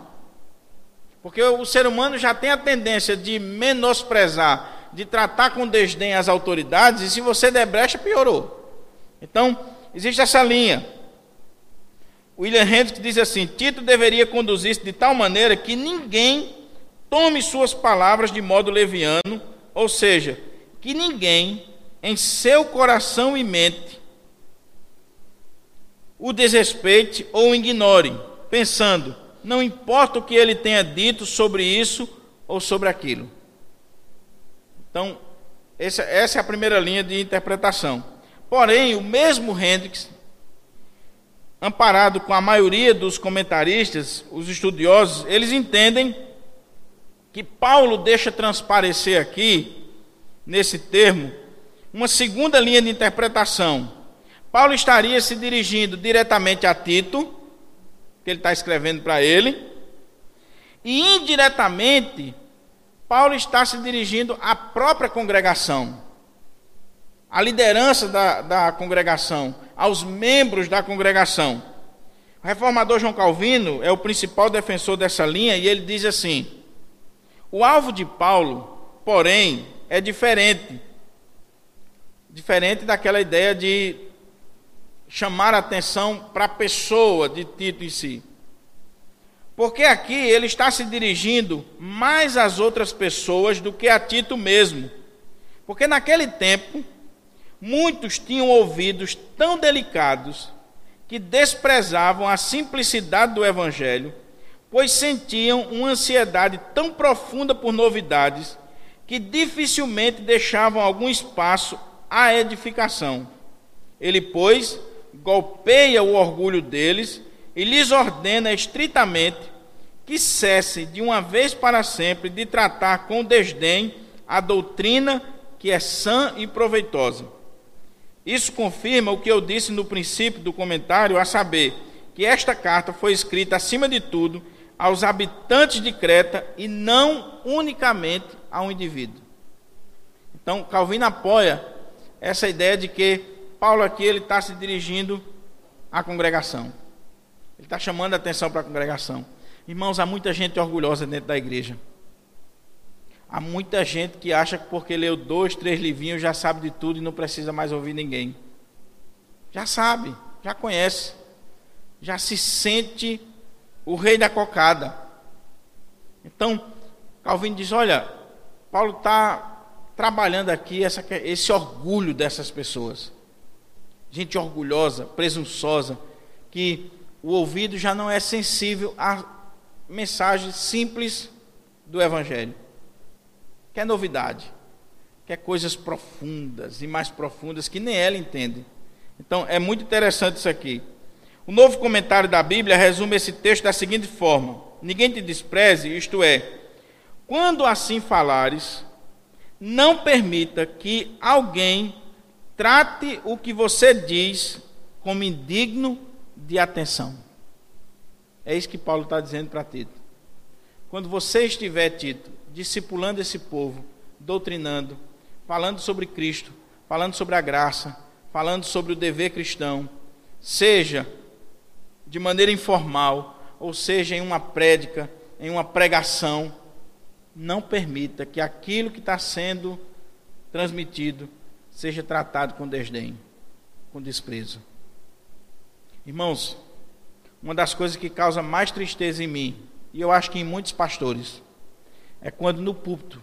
Porque o ser humano já tem a tendência de menosprezar, de tratar com desdém as autoridades, e se você der brecha, piorou. Então, existe essa linha. William Hendricks diz assim: Tito deveria conduzir-se de tal maneira que ninguém tome suas palavras de modo leviano, ou seja, que ninguém em seu coração e mente o desrespeite ou o ignore, pensando, não importa o que ele tenha dito sobre isso ou sobre aquilo. Então, essa, essa é a primeira linha de interpretação. Porém, o mesmo Hendricks, amparado com a maioria dos comentaristas, os estudiosos, eles entendem que Paulo deixa transparecer aqui, nesse termo, uma segunda linha de interpretação. Paulo estaria se dirigindo diretamente a Tito, que ele está escrevendo para ele, e indiretamente, Paulo está se dirigindo à própria congregação, à liderança da, da congregação, aos membros da congregação. O reformador João Calvino é o principal defensor dessa linha e ele diz assim: o alvo de Paulo, porém, é diferente Diferente daquela ideia de chamar a atenção para a pessoa de Tito em si. Porque aqui ele está se dirigindo mais às outras pessoas do que a Tito mesmo. Porque naquele tempo, muitos tinham ouvidos tão delicados que desprezavam a simplicidade do Evangelho, pois sentiam uma ansiedade tão profunda por novidades que dificilmente deixavam algum espaço a edificação. Ele, pois, golpeia o orgulho deles e lhes ordena estritamente que cessem de uma vez para sempre de tratar com desdém a doutrina que é sã e proveitosa. Isso confirma o que eu disse no princípio do comentário, a saber, que esta carta foi escrita, acima de tudo, aos habitantes de Creta e não unicamente a um indivíduo. Então, Calvino apoia essa ideia de que Paulo aqui ele está se dirigindo à congregação. Ele está chamando a atenção para a congregação. Irmãos, há muita gente orgulhosa dentro da igreja. Há muita gente que acha que porque leu dois, três livrinhos já sabe de tudo e não precisa mais ouvir ninguém. Já sabe, já conhece, já se sente o rei da cocada. Então, Calvino diz: olha, Paulo está trabalhando aqui essa, esse orgulho dessas pessoas. Gente orgulhosa, presunçosa, que o ouvido já não é sensível a mensagens simples do Evangelho. Quer novidade, quer coisas profundas e mais profundas que nem ela entende. Então é muito interessante isso aqui. O novo comentário da Bíblia resume esse texto da seguinte forma: Ninguém te despreze, isto é, quando assim falares, não permita que alguém trate o que você diz como indigno de atenção. É isso que Paulo está dizendo para Tito. Quando você estiver, Tito, discipulando esse povo, doutrinando, falando sobre Cristo, falando sobre a graça, falando sobre o dever cristão, seja de maneira informal, ou seja em uma prédica, em uma pregação, não permita que aquilo que está sendo transmitido seja tratado com desdém, com desprezo. Irmãos, uma das coisas que causa mais tristeza em mim, e eu acho que em muitos pastores, é quando no púlpito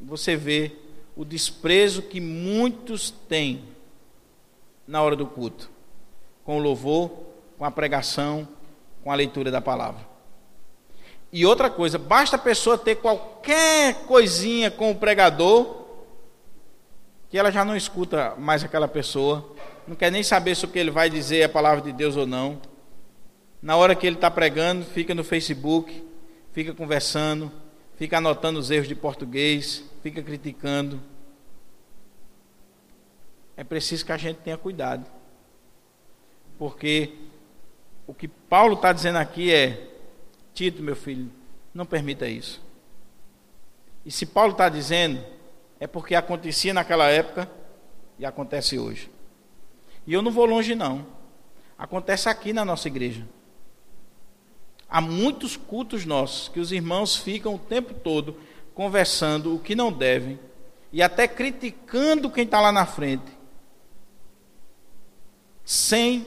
você vê o desprezo que muitos têm na hora do culto, com o louvor, com a pregação, com a leitura da palavra. E outra coisa, basta a pessoa ter qualquer coisinha com o pregador, que ela já não escuta mais aquela pessoa, não quer nem saber se o que ele vai dizer é a palavra de Deus ou não. Na hora que ele está pregando, fica no Facebook, fica conversando, fica anotando os erros de português, fica criticando. É preciso que a gente tenha cuidado. Porque o que Paulo está dizendo aqui é: Tito, meu filho, não permita isso. E se Paulo está dizendo, é porque acontecia naquela época e acontece hoje. E eu não vou longe, não. Acontece aqui na nossa igreja. Há muitos cultos nossos que os irmãos ficam o tempo todo conversando o que não devem e até criticando quem está lá na frente sem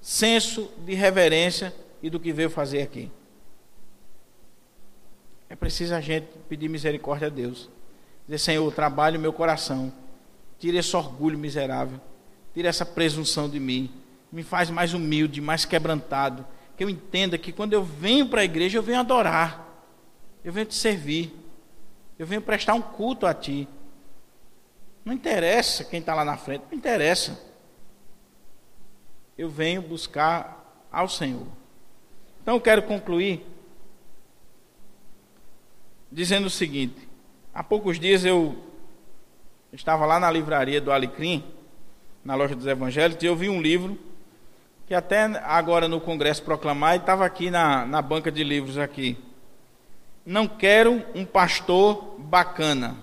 senso de reverência e do que veio fazer aqui. É preciso a gente pedir misericórdia a Deus. Dizer, Senhor, trabalhe o meu coração. Tire esse orgulho miserável. Tire essa presunção de mim. Me faz mais humilde, mais quebrantado. Que eu entenda que quando eu venho para a igreja, eu venho adorar. Eu venho te servir. Eu venho prestar um culto a ti. Não interessa quem está lá na frente, não interessa eu venho buscar ao Senhor. Então eu quero concluir dizendo o seguinte: há poucos dias eu estava lá na livraria do Alecrim, na loja dos Evangelhos, e eu vi um livro que até agora no Congresso proclamar, e estava aqui na, na banca de livros aqui. Não quero um pastor bacana.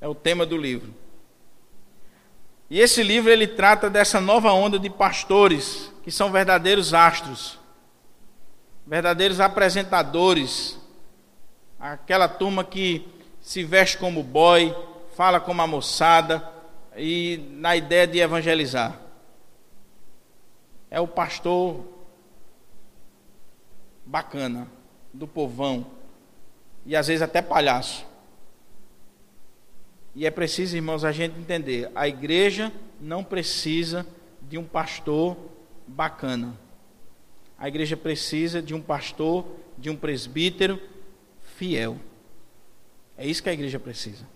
É o tema do livro. E esse livro ele trata dessa nova onda de pastores que são verdadeiros astros, verdadeiros apresentadores, aquela turma que se veste como boy, fala como a moçada e na ideia de evangelizar. É o pastor bacana do povão e às vezes até palhaço. E é preciso, irmãos, a gente entender: a igreja não precisa de um pastor bacana. A igreja precisa de um pastor, de um presbítero fiel. É isso que a igreja precisa.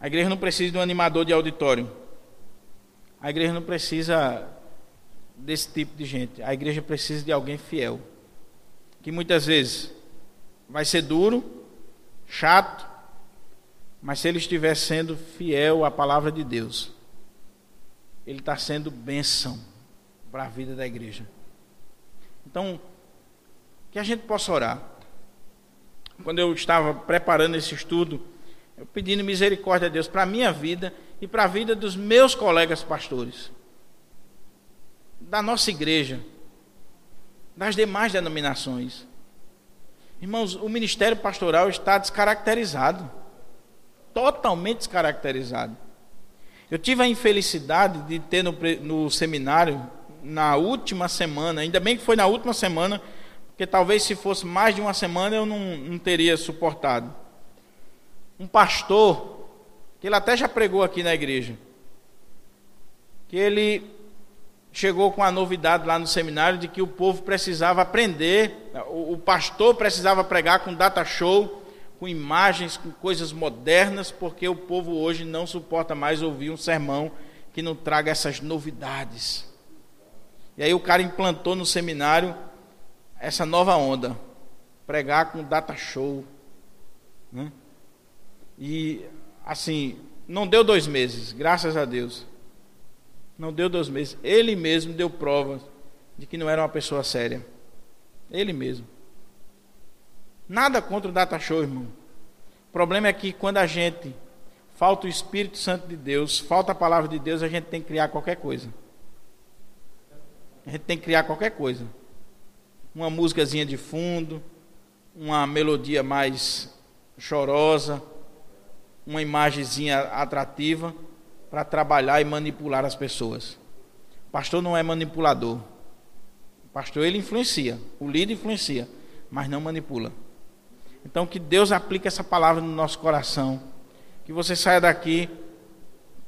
A igreja não precisa de um animador de auditório. A igreja não precisa desse tipo de gente. A igreja precisa de alguém fiel. Que muitas vezes vai ser duro, chato, mas se ele estiver sendo fiel à palavra de Deus, ele está sendo bênção para a vida da igreja. Então, que a gente possa orar. Quando eu estava preparando esse estudo, eu pedindo misericórdia a Deus para a minha vida e para a vida dos meus colegas pastores, da nossa igreja, das demais denominações. Irmãos, o ministério pastoral está descaracterizado totalmente descaracterizado. Eu tive a infelicidade de ter no, no seminário, na última semana, ainda bem que foi na última semana, porque talvez se fosse mais de uma semana eu não, não teria suportado. Um pastor, que ele até já pregou aqui na igreja, que ele chegou com a novidade lá no seminário de que o povo precisava aprender, o pastor precisava pregar com data show, com imagens, com coisas modernas, porque o povo hoje não suporta mais ouvir um sermão que não traga essas novidades. E aí o cara implantou no seminário essa nova onda, pregar com data show, né? E assim, não deu dois meses, graças a Deus. Não deu dois meses. Ele mesmo deu provas de que não era uma pessoa séria. Ele mesmo. Nada contra o data show, irmão. O problema é que quando a gente falta o Espírito Santo de Deus, falta a palavra de Deus, a gente tem que criar qualquer coisa. A gente tem que criar qualquer coisa. Uma músicazinha de fundo, uma melodia mais chorosa, uma imagenzinha atrativa para trabalhar e manipular as pessoas. O pastor não é manipulador. O pastor ele influencia, o líder influencia, mas não manipula. Então que Deus aplique essa palavra no nosso coração. Que você saia daqui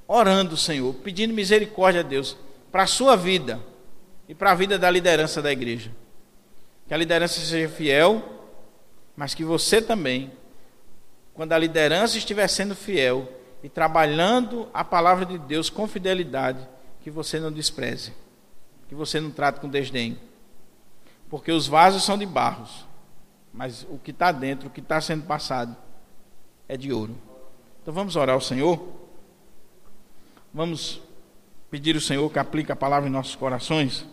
orando, Senhor, pedindo misericórdia a Deus para a sua vida e para a vida da liderança da igreja. Que a liderança seja fiel, mas que você também quando a liderança estiver sendo fiel e trabalhando a palavra de Deus com fidelidade, que você não despreze, que você não trate com desdém. Porque os vasos são de barros, mas o que está dentro, o que está sendo passado, é de ouro. Então vamos orar ao Senhor. Vamos pedir ao Senhor que aplique a palavra em nossos corações.